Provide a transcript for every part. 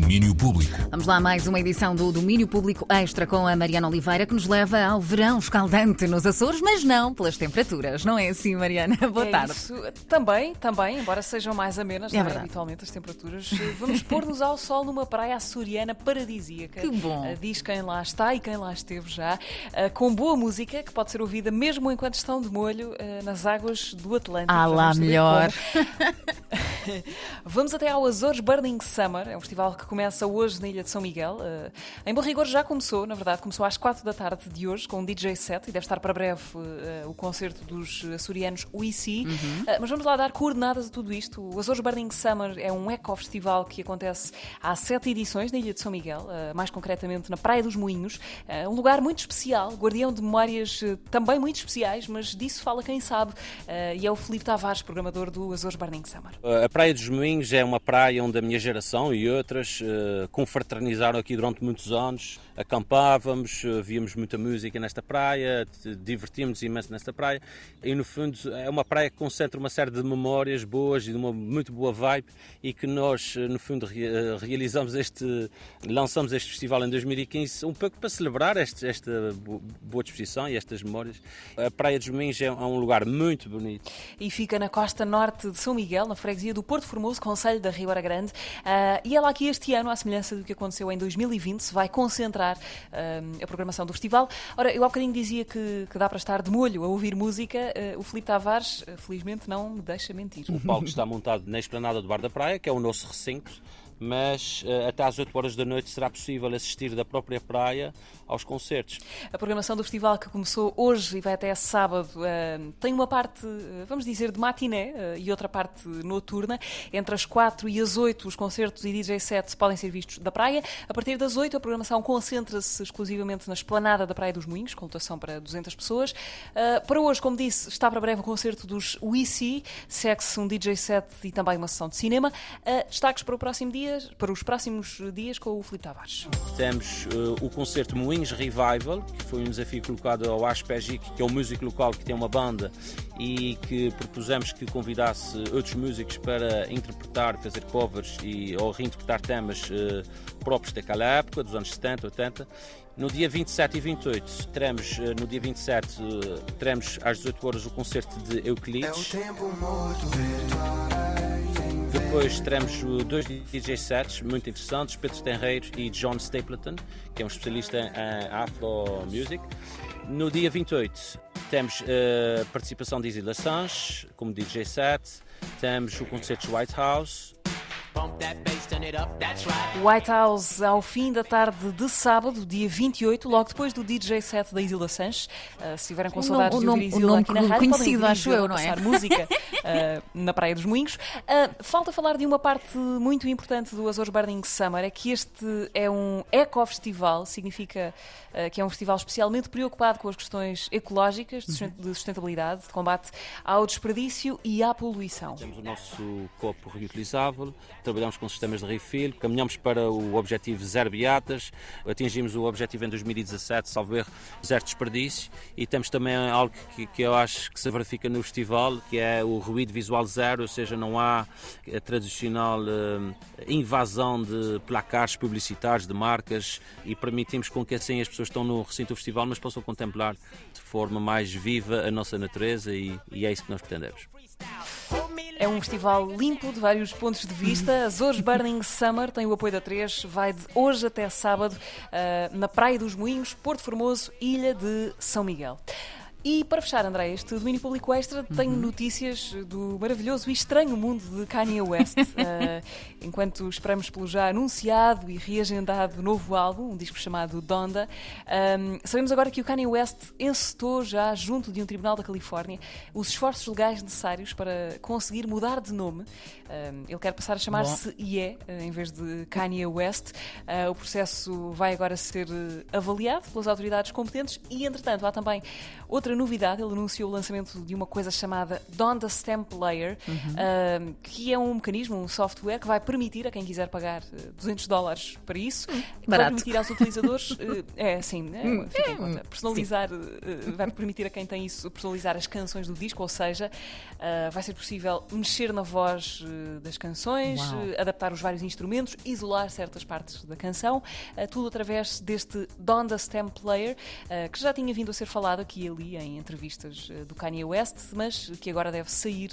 Domínio Público. Vamos lá, mais uma edição do Domínio Público Extra com a Mariana Oliveira, que nos leva ao verão escaldante nos Açores, mas não pelas temperaturas. Não é assim, Mariana? Boa É tarde. isso. Também, também, embora sejam mais amenas, É não é? habitualmente as temperaturas, vamos pôr-nos ao sol numa praia açoriana paradisíaca. Que bom. Ah, Diz quem lá está e quem lá esteve já, ah, com boa música que pode ser ouvida mesmo enquanto estão de molho nas águas do Atlântico. Ah lá, melhor. Vamos até ao Açores Burning Summer, é um festival que começa hoje na Ilha de São Miguel. Uh, em bom rigor já começou, na verdade, começou às 4 da tarde de hoje com um DJ set e deve estar para breve uh, o concerto dos açorianos WeSee. Uhum. Uh, mas vamos lá dar coordenadas a tudo isto. O Açores Burning Summer é um eco-festival que acontece há sete edições na Ilha de São Miguel, uh, mais concretamente na Praia dos Moinhos. Uh, um lugar muito especial, guardião de memórias uh, também muito especiais, mas disso fala quem sabe. Uh, e é o Filipe Tavares, programador do Açores Burning Summer. A Praia dos Moinhos é uma praia onde a minha geração e outras eh, confraternizaram aqui durante muitos anos. Acampávamos, eh, víamos muita música nesta praia, divertimos imenso nesta praia. E no fundo é uma praia que concentra uma série de memórias boas e de uma muito boa vibe e que nós, eh, no fundo, re- realizamos este, lançamos este festival em 2015 um pouco para celebrar este- esta bo- boa disposição e estas memórias. A Praia dos Moinhos é é um lugar muito bonito. e fica na costa norte de São Miguel, na freguesia do Porto Formoso, Conselho da Ribeira Grande. Ah, e ela aqui este ano, à semelhança do que aconteceu em 2020, se vai concentrar ah, a programação do festival. Ora, eu há bocadinho dizia que, que dá para estar de molho a ouvir música. Ah, o Filipe Tavares, ah, felizmente, não me deixa mentir. O palco está montado na esplanada do Bar da Praia, que é o nosso recinto, mas eh, até às 8 horas da noite será possível assistir da própria praia aos concertos. A programação do festival que começou hoje e vai até sábado ah, tem uma parte, ah, vamos dizer, de matiné e outra parte noturna. Entre as 4 e as 8 os concertos e DJ sets podem ser vistos da praia. A partir das 8 a programação concentra-se exclusivamente na esplanada da Praia dos Moinhos, com lotação para 200 pessoas. Para hoje, como disse, está para breve o concerto dos WeSee, segue-se um DJ set e também uma sessão de cinema. Destaques para, o próximo dia, para os próximos dias com o Filipe Tavares. Temos eh, o concerto Moinhos Revival, que foi um desafio colocado ao Aspegic, que é um músico local que tem uma banda e que propusemos que convidasse outros músicos para interpretar, fazer covers e, ou reinterpretar temas eh, próprios daquela época, dos anos 70, 80. No dia 27 e 28 teremos, eh, no dia 27, eh, teremos às 18 horas o concerto de Euclides. Depois teremos dois DJ sets muito interessantes, Pedro Tenreiros e John Stapleton, que é um especialista em Afro Music. No dia 28 temos a participação de Isila Sanches como DJ set, temos o concerto de White House, White House ao fim da tarde de sábado, dia 28, logo depois do DJ set da Isila Sanches. Uh, se tiverem com saudades de ouvir nome aqui na rádio, conhecido, podem acho eu, não é? música uh, na Praia dos Moinhos. Uh, falta falar de uma parte muito importante do Azores Burning Summer, é que este é um eco-festival, significa uh, que é um festival especialmente preocupado com as questões ecológicas, de sustentabilidade, de combate ao desperdício e à poluição. Temos o nosso copo reutilizável, trabalhamos com sistemas de refill, caminhamos para o objetivo zero beatas, atingimos o objetivo em 2017, salvo erro, zero desperdício, e temos também algo que, que eu acho que se verifica no festival, que é o ruído visual zero, ou seja, não há a tradicional eh, invasão de placares publicitários, de marcas, e permitimos com que assim as pessoas estão no recinto do festival, mas possam contemplar de forma mais viva a nossa natureza, e, e é isso que nós pretendemos. É um festival limpo de vários pontos de vista. Azores Burning Summer tem o apoio da 3, vai de hoje até sábado ah, na Praia dos Moinhos, Porto Formoso, Ilha de São Miguel. E para fechar, André, este domínio público extra tenho notícias do maravilhoso e estranho mundo de Kanye West. Ah, enquanto esperamos pelo já anunciado e reagendado novo álbum, um disco chamado Donda, ahm, sabemos agora que o Kanye West encetou já junto de um tribunal da Califórnia os esforços legais necessários para conseguir mudar de nome. Ahm, ele quer passar a chamar-se Ye em vez de Kanye West. Ah, o processo vai agora ser eh, avaliado pelas autoridades competentes e, entretanto, há também outra novidade. Ele anunciou o lançamento de uma coisa chamada Donda Stamp Layer, ah, que é um mecanismo, um software que vai permitir a quem quiser pagar eh, 200 dólares para isso, vai barato. permitir aos utilizadores, eh, é assim, Hum, é, fica em conta, personalizar, eh, vai permitir a quem tem isso personalizar as canções do disco, ou seja, vai ser possível mexer na voz das canções, adaptar os vários instrumentos, isolar certas partes da canção, tudo através deste Donda Stem Player, eh, que já tinha vindo a ser falado aqui e ali em entrevistas eh, do Kanye West, mas que agora deve sair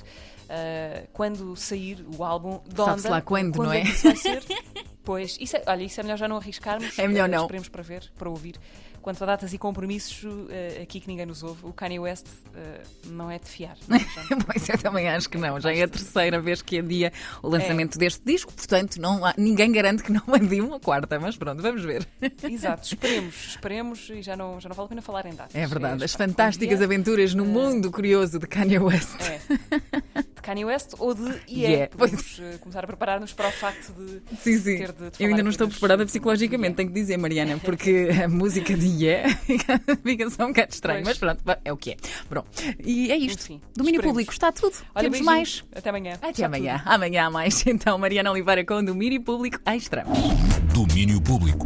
eh, quando sair o álbum Donda. Sabe-se lá quando, não é? ser? Pois, isso é, olha, isso é melhor já não arriscarmos. É melhor eh, não. Esperemos para ver, para ouvir. Quanto a datas e compromissos, eh, aqui que ninguém nos ouve, o Kanye West eh, não é de fiar. Pois eu também acho que não. Já é a terceira vez que adia o lançamento deste disco, portanto, não há- ninguém garante que não adie uma quarta, mas pronto, vamos ver. Exato, esperemos, esperemos e já não, já não vale a pena falar em datas. É verdade, as esperar. fantásticas aventuras no mundo curioso de Kanye West. É. De Kanye West ou de IE. Yeah, pois. Podemos eh, começar a preparar-nos para o facto de Sim, sim. ter de, de Eu ainda não estou preparada psicologicamente, tenho que dizer, Mariana, porque a música de Yeah fica só um bocado estranho, Pois. mas pronto, é o que é. Pronto, e é isto. Enfim, Domínio esperemos. público, está tudo. Olha, Temos beijinhos. mais. Até amanhã. Até Está amanhã. tudo. Amanhã há mais. Então, Mariana Oliveira com Domínio Público Extra. Domínio Público.